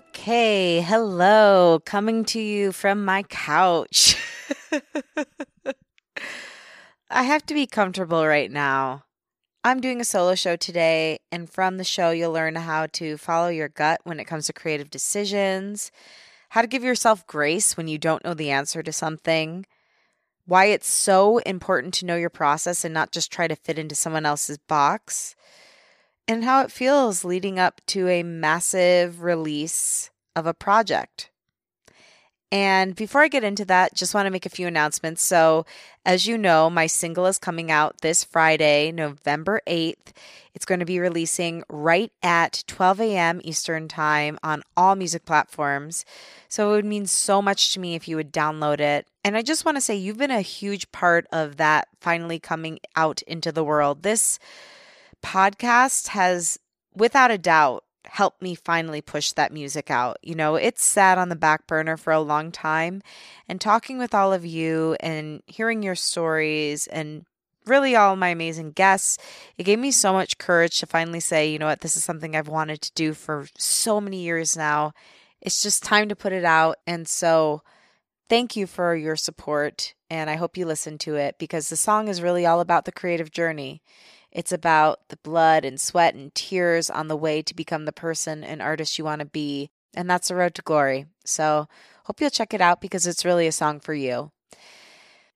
Okay, hello, coming to you from my couch. I have to be comfortable right now. I'm doing a solo show today, and from the show, you'll learn how to follow your gut when it comes to creative decisions, how to give yourself grace when you don't know the answer to something, why it's so important to know your process and not just try to fit into someone else's box and how it feels leading up to a massive release of a project. And before I get into that, just want to make a few announcements. So, as you know, my single is coming out this Friday, November 8th. It's going to be releasing right at 12 a.m. Eastern Time on all music platforms. So, it would mean so much to me if you would download it. And I just want to say, you've been a huge part of that finally coming out into the world. This podcast has, without a doubt, helped me finally push that music out. You know, it's sat on the back burner for a long time. And talking with all of you and hearing your stories and really all my amazing guests, it gave me so much courage to finally say, you know what, this is something I've wanted to do for so many years now. It's just time to put it out. And so, thank you for your support. And I hope you listen to it because the song is really all about the creative journey. It's about the blood and sweat and tears on the way to become the person and artist you want to be. And that's the road to glory. So, hope you'll check it out because it's really a song for you.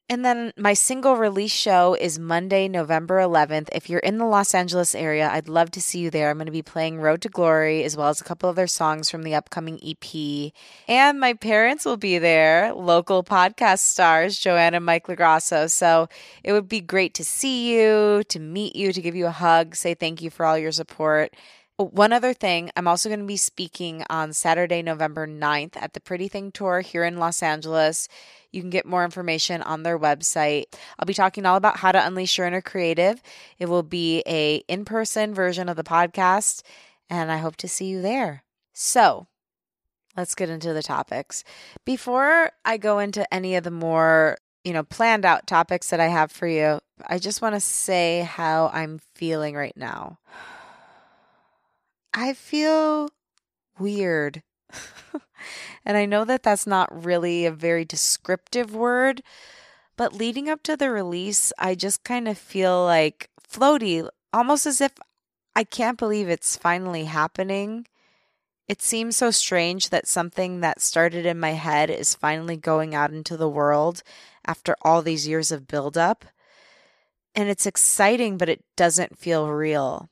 And then my single release show is Monday, November 11th. If you're in the Los Angeles area, I'd love to see you there. I'm going to be playing Road to Glory as well as a couple other songs from the upcoming EP. And my parents will be there, local podcast stars, Joanna and Mike LoGrasso. So it would be great to see you, to meet you, to give you a hug, say thank you for all your support. One other thing, I'm also going to be speaking on Saturday, November 9th at the Pretty Thing Tour here in Los Angeles. You can get more information on their website. I'll be talking all about how to unleash your inner creative. It will be a in-person version of the podcast and I hope to see you there. So, let's get into the topics. Before I go into any of the more, you know, planned out topics that I have for you, I just want to say how I'm feeling right now. I feel weird. and I know that that's not really a very descriptive word, but leading up to the release, I just kind of feel like floaty, almost as if I can't believe it's finally happening. It seems so strange that something that started in my head is finally going out into the world after all these years of buildup. And it's exciting, but it doesn't feel real.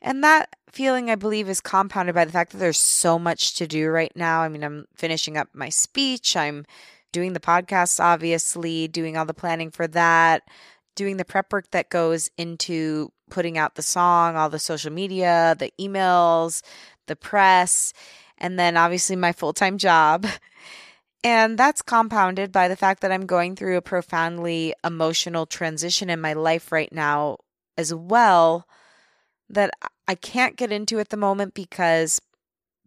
And that feeling, I believe, is compounded by the fact that there's so much to do right now. I mean, I'm finishing up my speech, I'm doing the podcast, obviously, doing all the planning for that, doing the prep work that goes into putting out the song, all the social media, the emails, the press, and then obviously my full time job. And that's compounded by the fact that I'm going through a profoundly emotional transition in my life right now as well that I can't get into at the moment because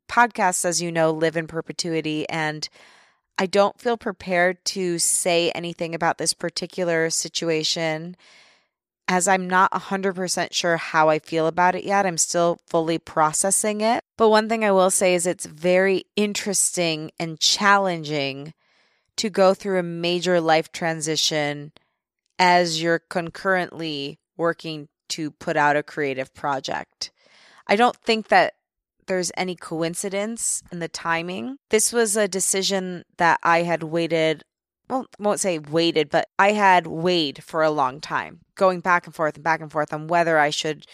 podcasts, as you know, live in perpetuity. And I don't feel prepared to say anything about this particular situation as I'm not 100% sure how I feel about it yet. I'm still fully processing it. But one thing I will say is it's very interesting and challenging to go through a major life transition as you're concurrently working to put out a creative project. I don't think that there's any coincidence in the timing. This was a decision that I had waited, well, I won't say waited, but I had weighed for a long time, going back and forth and back and forth on whether I should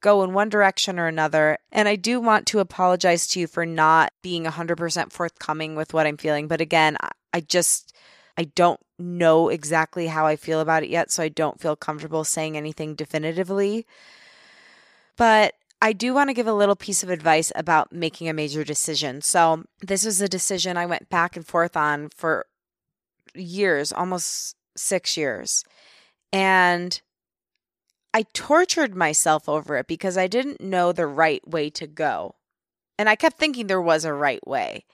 go in one direction or another. And I do want to apologize to you for not being 100% forthcoming with what I'm feeling. But again, I just, I don't know exactly how I feel about it yet. So I don't feel comfortable saying anything definitively. But I do want to give a little piece of advice about making a major decision. So, this was a decision I went back and forth on for years, almost six years. And I tortured myself over it because I didn't know the right way to go. And I kept thinking there was a right way.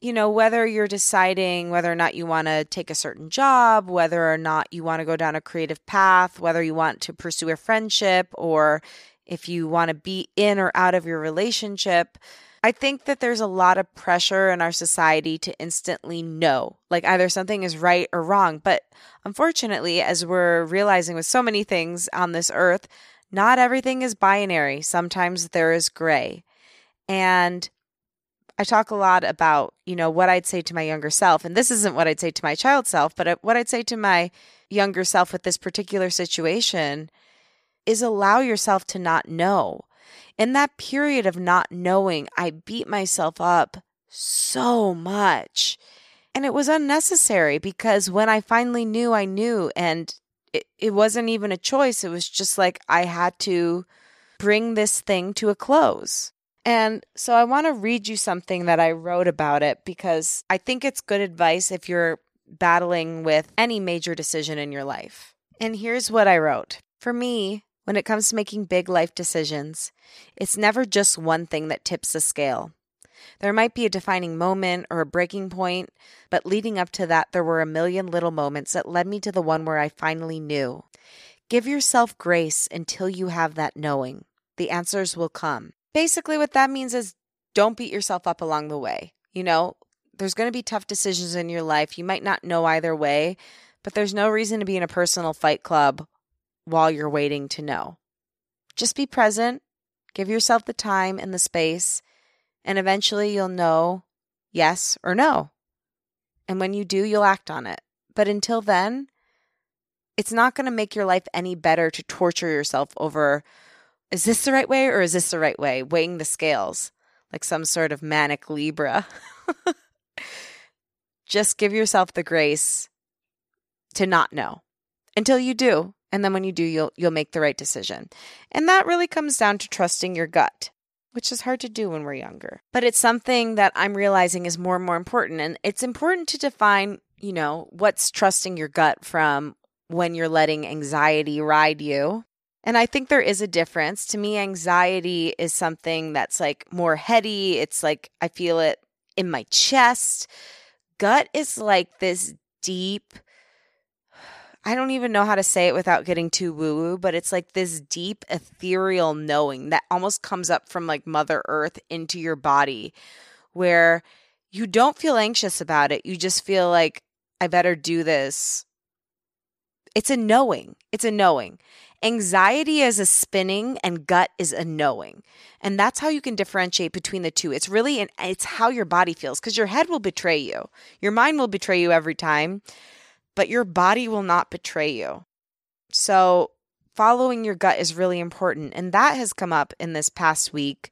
You know, whether you're deciding whether or not you want to take a certain job, whether or not you want to go down a creative path, whether you want to pursue a friendship, or if you want to be in or out of your relationship. I think that there's a lot of pressure in our society to instantly know, like either something is right or wrong. But unfortunately, as we're realizing with so many things on this earth, not everything is binary. Sometimes there is gray. And I talk a lot about, you know, what I'd say to my younger self. And this isn't what I'd say to my child self, but uh, what I'd say to my younger self with this particular situation is allow yourself to not know. In that period of not knowing, I beat myself up so much. And it was unnecessary because when I finally knew, I knew. And it, it wasn't even a choice. It was just like I had to bring this thing to a close. And so I want to read you something that I wrote about it because I think it's good advice if you're battling with any major decision in your life. And here's what I wrote For me, when it comes to making big life decisions, it's never just one thing that tips the scale. There might be a defining moment or a breaking point, but leading up to that, there were a million little moments that led me to the one where I finally knew. Give yourself grace until you have that knowing. The answers will come. Basically, what that means is don't beat yourself up along the way. You know, there's going to be tough decisions in your life. You might not know either way, but there's no reason to be in a personal fight club while you're waiting to know. Just be present, give yourself the time and the space, and eventually you'll know yes or no. And when you do, you'll act on it. But until then, it's not going to make your life any better to torture yourself over is this the right way or is this the right way? Weighing the scales like some sort of manic Libra. Just give yourself the grace to not know until you do. And then when you do, you'll you'll make the right decision. And that really comes down to trusting your gut, which is hard to do when we're younger. But it's something that I'm realizing is more and more important. And it's important to define, you know, what's trusting your gut from when you're letting anxiety ride you. And I think there is a difference. To me, anxiety is something that's like more heady. It's like I feel it in my chest. Gut is like this deep, I don't even know how to say it without getting too woo woo, but it's like this deep ethereal knowing that almost comes up from like Mother Earth into your body where you don't feel anxious about it. You just feel like, I better do this. It's a knowing. It's a knowing. Anxiety is a spinning and gut is a knowing. And that's how you can differentiate between the two. It's really, an, it's how your body feels because your head will betray you. Your mind will betray you every time but your body will not betray you. So, following your gut is really important. And that has come up in this past week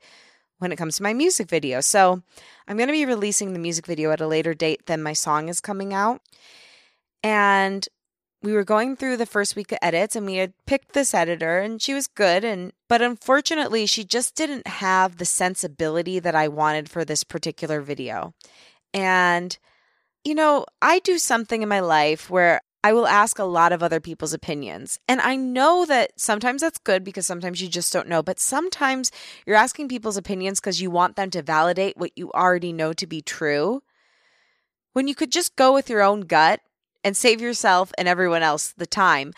when it comes to my music video. So, I'm going to be releasing the music video at a later date than my song is coming out. And we were going through the first week of edits and we had picked this editor and she was good and but unfortunately she just didn't have the sensibility that I wanted for this particular video. And you know, I do something in my life where I will ask a lot of other people's opinions. And I know that sometimes that's good because sometimes you just don't know, but sometimes you're asking people's opinions because you want them to validate what you already know to be true. When you could just go with your own gut and save yourself and everyone else the time.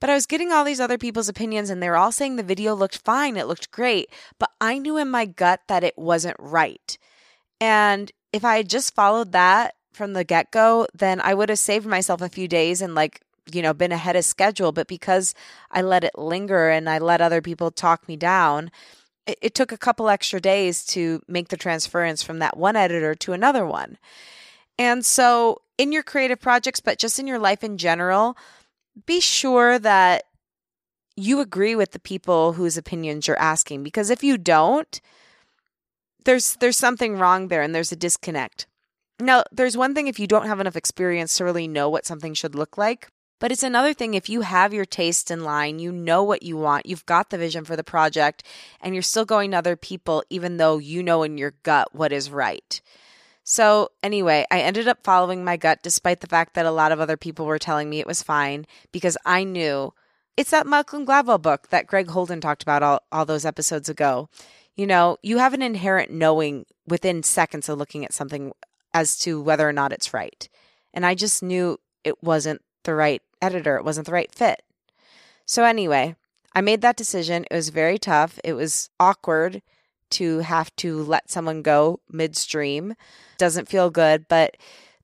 But I was getting all these other people's opinions and they were all saying the video looked fine, it looked great, but I knew in my gut that it wasn't right. And if I had just followed that from the get go, then I would have saved myself a few days and like, you know, been ahead of schedule. But because I let it linger and I let other people talk me down, it, it took a couple extra days to make the transference from that one editor to another one. And so, in your creative projects, but just in your life in general, be sure that you agree with the people whose opinions you're asking because if you don't, there's there's something wrong there and there's a disconnect. Now, there's one thing if you don't have enough experience to really know what something should look like, but it's another thing if you have your taste in line, you know what you want, you've got the vision for the project, and you're still going to other people even though you know in your gut what is right. So, anyway, I ended up following my gut despite the fact that a lot of other people were telling me it was fine because I knew it's that Malcolm Gladwell book that Greg Holden talked about all, all those episodes ago. You know, you have an inherent knowing within seconds of looking at something as to whether or not it's right. And I just knew it wasn't the right editor, it wasn't the right fit. So, anyway, I made that decision. It was very tough, it was awkward to have to let someone go midstream. Doesn't feel good, but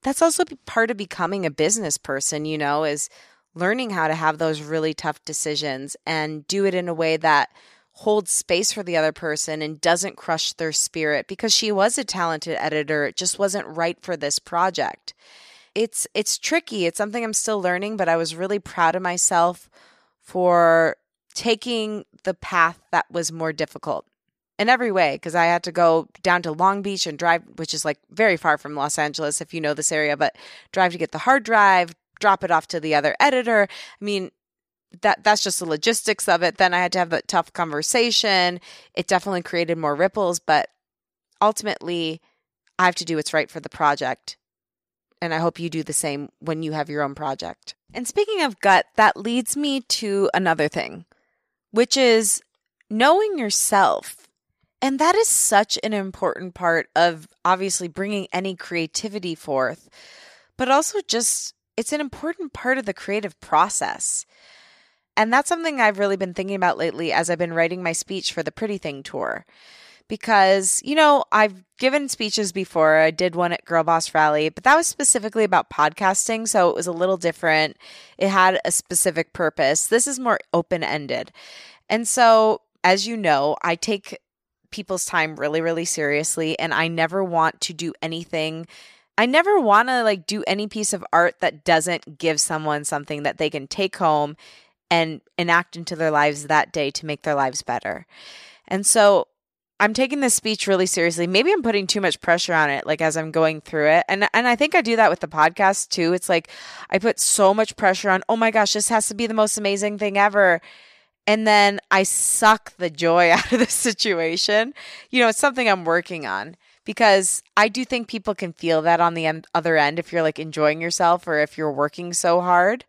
that's also part of becoming a business person, you know, is learning how to have those really tough decisions and do it in a way that holds space for the other person and doesn't crush their spirit because she was a talented editor. It just wasn't right for this project. It's it's tricky. It's something i'm still learning but i was really proud of myself for taking the path that was more difficult in every way because I had to go down to Long Beach and drive, which is like very far from Los Angeles if you know this area, but drive to get the hard drive, drop it off to the other editor. I mean, that that's just the logistics of it. Then I had to have that tough conversation. It definitely created more ripples, but ultimately I have to do what's right for the project. And I hope you do the same when you have your own project. And speaking of gut, that leads me to another thing, which is knowing yourself and that is such an important part of obviously bringing any creativity forth, but also just it's an important part of the creative process. And that's something I've really been thinking about lately as I've been writing my speech for the Pretty Thing tour. Because, you know, I've given speeches before. I did one at Girl Boss Rally, but that was specifically about podcasting. So it was a little different. It had a specific purpose. This is more open ended. And so, as you know, I take people's time really, really seriously. And I never want to do anything. I never want to like do any piece of art that doesn't give someone something that they can take home and enact into their lives that day to make their lives better. And so I'm taking this speech really seriously. Maybe I'm putting too much pressure on it like as I'm going through it. And and I think I do that with the podcast too. It's like I put so much pressure on, "Oh my gosh, this has to be the most amazing thing ever." And then I suck the joy out of the situation. You know, it's something I'm working on because I do think people can feel that on the end, other end if you're like enjoying yourself or if you're working so hard.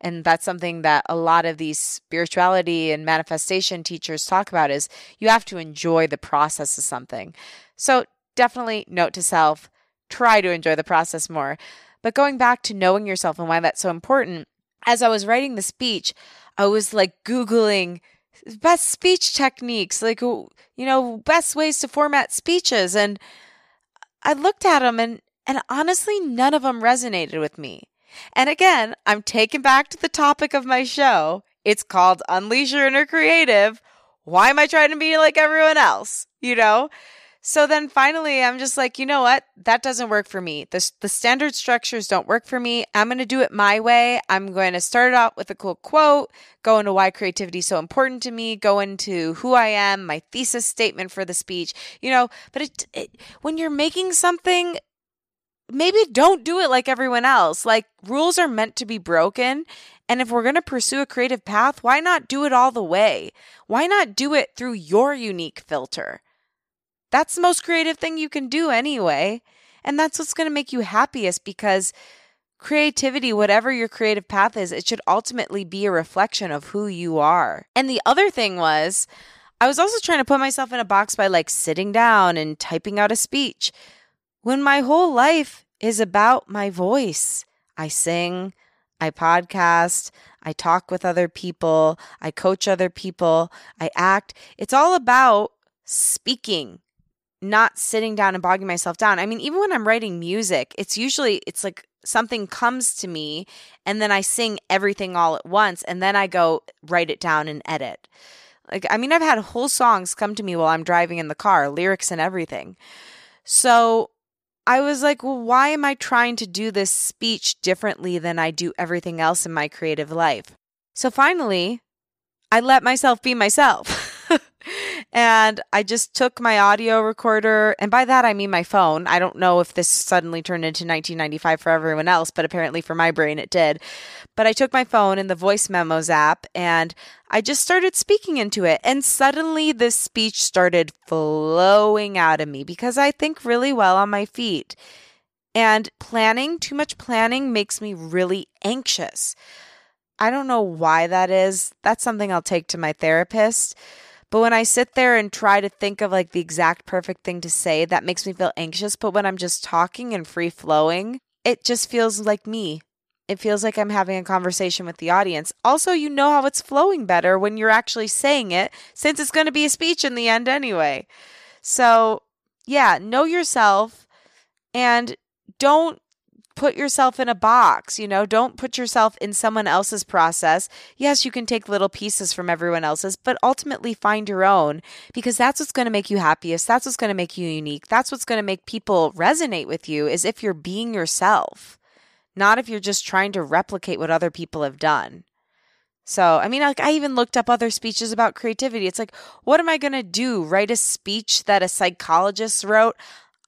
And that's something that a lot of these spirituality and manifestation teachers talk about is you have to enjoy the process of something. So definitely note to self, try to enjoy the process more. But going back to knowing yourself and why that's so important, as I was writing the speech, I was like Googling best speech techniques, like, you know, best ways to format speeches. And I looked at them and, and honestly, none of them resonated with me. And again, I'm taken back to the topic of my show. It's called Unleash Your Inner Creative. Why am I trying to be like everyone else? You know? So then finally, I'm just like, you know what? That doesn't work for me. The, the standard structures don't work for me. I'm going to do it my way. I'm going to start it out with a cool quote, go into why creativity is so important to me, go into who I am, my thesis statement for the speech, you know. But it, it when you're making something, maybe don't do it like everyone else. Like rules are meant to be broken. And if we're going to pursue a creative path, why not do it all the way? Why not do it through your unique filter? That's the most creative thing you can do anyway. And that's what's going to make you happiest because creativity, whatever your creative path is, it should ultimately be a reflection of who you are. And the other thing was, I was also trying to put myself in a box by like sitting down and typing out a speech when my whole life is about my voice. I sing, I podcast, I talk with other people, I coach other people, I act. It's all about speaking, not sitting down and bogging myself down. I mean, even when I'm writing music, it's usually it's like something comes to me and then I sing everything all at once and then I go write it down and edit. Like I mean, I've had whole songs come to me while I'm driving in the car, lyrics and everything. So I was like, well, why am I trying to do this speech differently than I do everything else in my creative life? So finally, I let myself be myself. and I just took my audio recorder, and by that I mean my phone. I don't know if this suddenly turned into 1995 for everyone else, but apparently for my brain it did. But I took my phone in the voice memos app and I just started speaking into it. And suddenly this speech started flowing out of me because I think really well on my feet. And planning, too much planning makes me really anxious. I don't know why that is. That's something I'll take to my therapist. But when I sit there and try to think of like the exact perfect thing to say, that makes me feel anxious. But when I'm just talking and free flowing, it just feels like me. It feels like I'm having a conversation with the audience. Also, you know how it's flowing better when you're actually saying it, since it's going to be a speech in the end anyway. So, yeah, know yourself and don't put yourself in a box, you know, don't put yourself in someone else's process. Yes, you can take little pieces from everyone else's, but ultimately find your own because that's what's going to make you happiest. That's what's going to make you unique. That's what's going to make people resonate with you is if you're being yourself, not if you're just trying to replicate what other people have done. So, I mean, like I even looked up other speeches about creativity. It's like, what am I going to do? Write a speech that a psychologist wrote?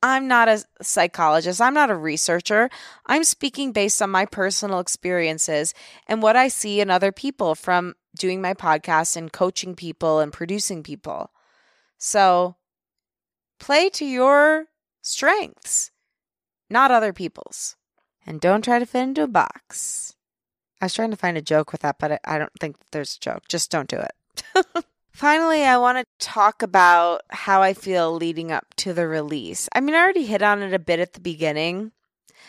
I'm not a psychologist. I'm not a researcher. I'm speaking based on my personal experiences and what I see in other people from doing my podcast and coaching people and producing people. So play to your strengths, not other people's. And don't try to fit into a box. I was trying to find a joke with that, but I don't think there's a joke. Just don't do it. Finally, I want to talk about how I feel leading up to the release. I mean, I already hit on it a bit at the beginning.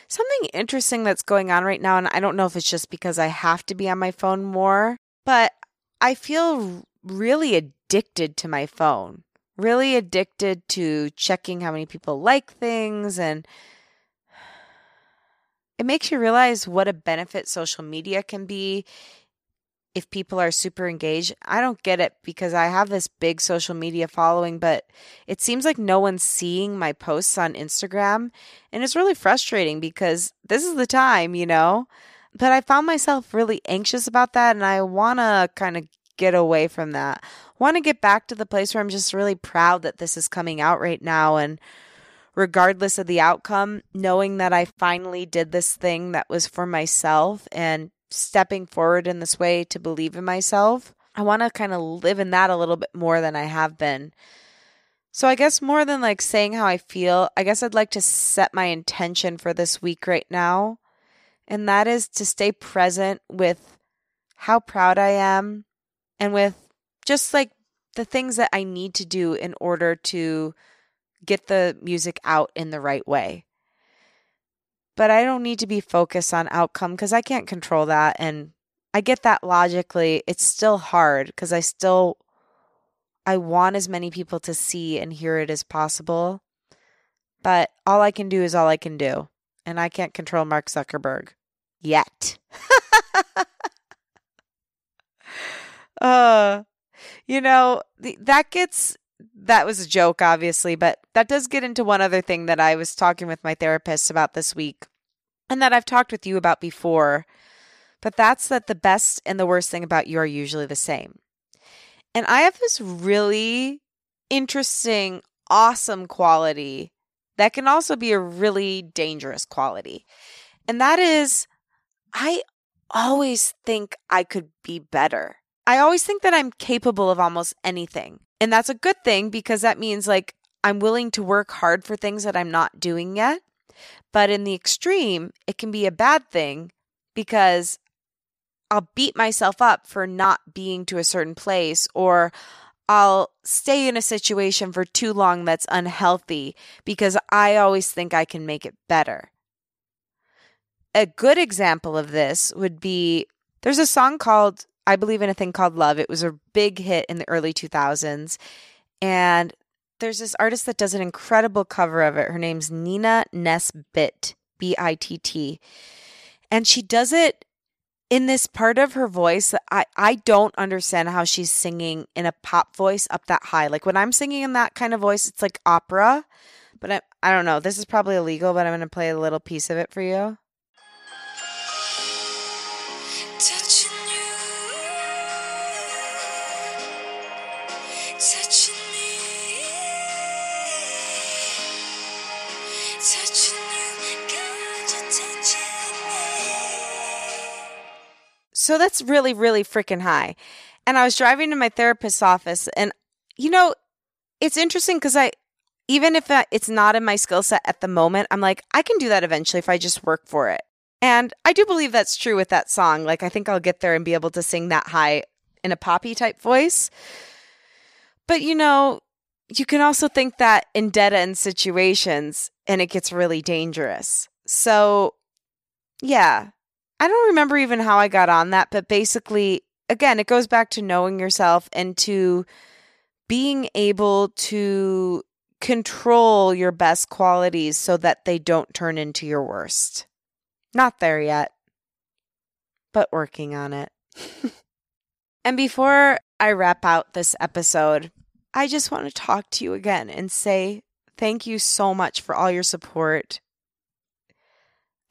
Something interesting that's going on right now, and I don't know if it's just because I have to be on my phone more, but I feel really addicted to my phone. Really addicted to checking how many people like things and it makes you realize what a benefit social media can be if people are super engaged. I don't get it because I have this big social media following, but it seems like no one's seeing my posts on Instagram. And it's really frustrating because this is the time, you know? But I found myself really anxious about that and I want to kind of get away from that. Want to get back to the place where I'm just really proud that this is coming out right now and regardless of the outcome, knowing that I finally did this thing that was for myself and stepping forward in this way to believe in myself. I want to kind of live in that a little bit more than I have been. So, I guess more than like saying how I feel, I guess I'd like to set my intention for this week right now. And that is to stay present with how proud I am and with just like the things that I need to do in order to get the music out in the right way but I don't need to be focused on outcome because I can't control that. And I get that logically. It's still hard because I still I want as many people to see and hear it as possible. But all I can do is all I can do. And I can't control Mark Zuckerberg yet. uh you know, that gets that was a joke, obviously, but that does get into one other thing that I was talking with my therapist about this week and that I've talked with you about before. But that's that the best and the worst thing about you are usually the same. And I have this really interesting, awesome quality that can also be a really dangerous quality. And that is, I always think I could be better. I always think that I'm capable of almost anything. And that's a good thing because that means like I'm willing to work hard for things that I'm not doing yet. But in the extreme, it can be a bad thing because I'll beat myself up for not being to a certain place or I'll stay in a situation for too long that's unhealthy because I always think I can make it better. A good example of this would be there's a song called I Believe in a Thing Called Love. It was a big hit in the early 2000s. And there's this artist that does an incredible cover of it. Her name's Nina Nesbitt, B I T T. And she does it in this part of her voice I, I don't understand how she's singing in a pop voice up that high like when i'm singing in that kind of voice it's like opera but i, I don't know this is probably illegal but i'm going to play a little piece of it for you Touching So that's really, really freaking high. And I was driving to my therapist's office, and you know, it's interesting because I, even if uh, it's not in my skill set at the moment, I'm like, I can do that eventually if I just work for it. And I do believe that's true with that song. Like, I think I'll get there and be able to sing that high in a poppy type voice. But, you know, you can also think that in dead end situations and it gets really dangerous. So, yeah, I don't remember even how I got on that, but basically, again, it goes back to knowing yourself and to being able to control your best qualities so that they don't turn into your worst. Not there yet, but working on it. and before I wrap out this episode, I just want to talk to you again and say thank you so much for all your support.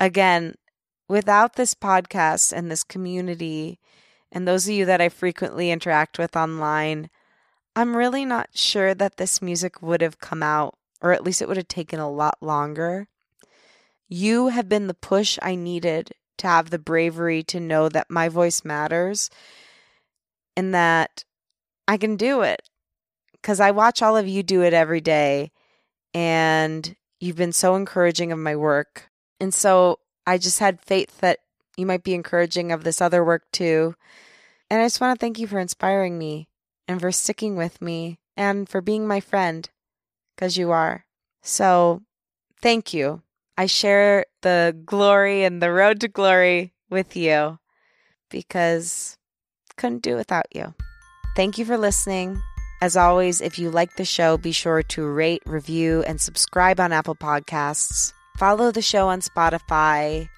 Again, without this podcast and this community, and those of you that I frequently interact with online, I'm really not sure that this music would have come out, or at least it would have taken a lot longer. You have been the push I needed to have the bravery to know that my voice matters and that I can do it. Because I watch all of you do it every day, and you've been so encouraging of my work. And so I just had faith that you might be encouraging of this other work too. And I just want to thank you for inspiring me and for sticking with me and for being my friend, because you are. So thank you. I share the glory and the road to glory with you because couldn't do without you. Thank you for listening. As always, if you like the show, be sure to rate, review, and subscribe on Apple Podcasts. Follow the show on Spotify.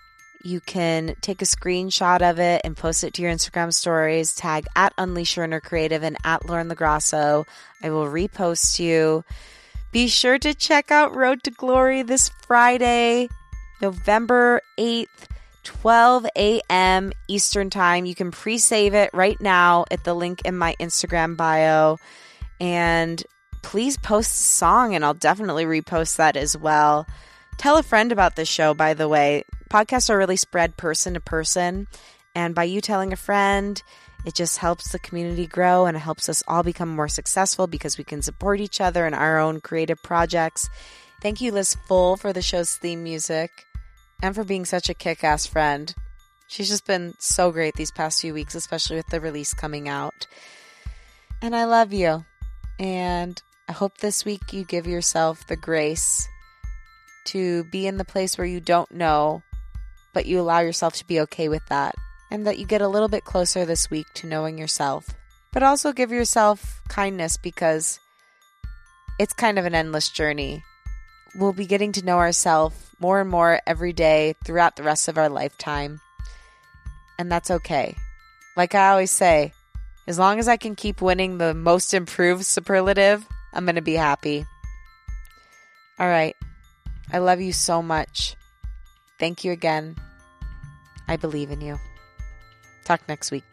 You can take a screenshot of it and post it to your Instagram stories. Tag at Unleash Your Inner Creative and at Lauren LoGrasso. I will repost you. Be sure to check out Road to Glory this Friday, November 8th, 12 a.m. Eastern Time. You can pre save it right now at the link in my Instagram bio. And please post a song, and I'll definitely repost that as well. Tell a friend about this show, by the way. Podcasts are really spread person to person. And by you telling a friend, it just helps the community grow and it helps us all become more successful because we can support each other in our own creative projects. Thank you, Liz Full, for the show's theme music and for being such a kick ass friend. She's just been so great these past few weeks, especially with the release coming out. And I love you. And I hope this week you give yourself the grace to be in the place where you don't know, but you allow yourself to be okay with that and that you get a little bit closer this week to knowing yourself. But also give yourself kindness because it's kind of an endless journey. We'll be getting to know ourselves more and more every day throughout the rest of our lifetime. And that's okay. Like I always say, as long as I can keep winning the most improved superlative, I'm going to be happy. All right. I love you so much. Thank you again. I believe in you. Talk next week.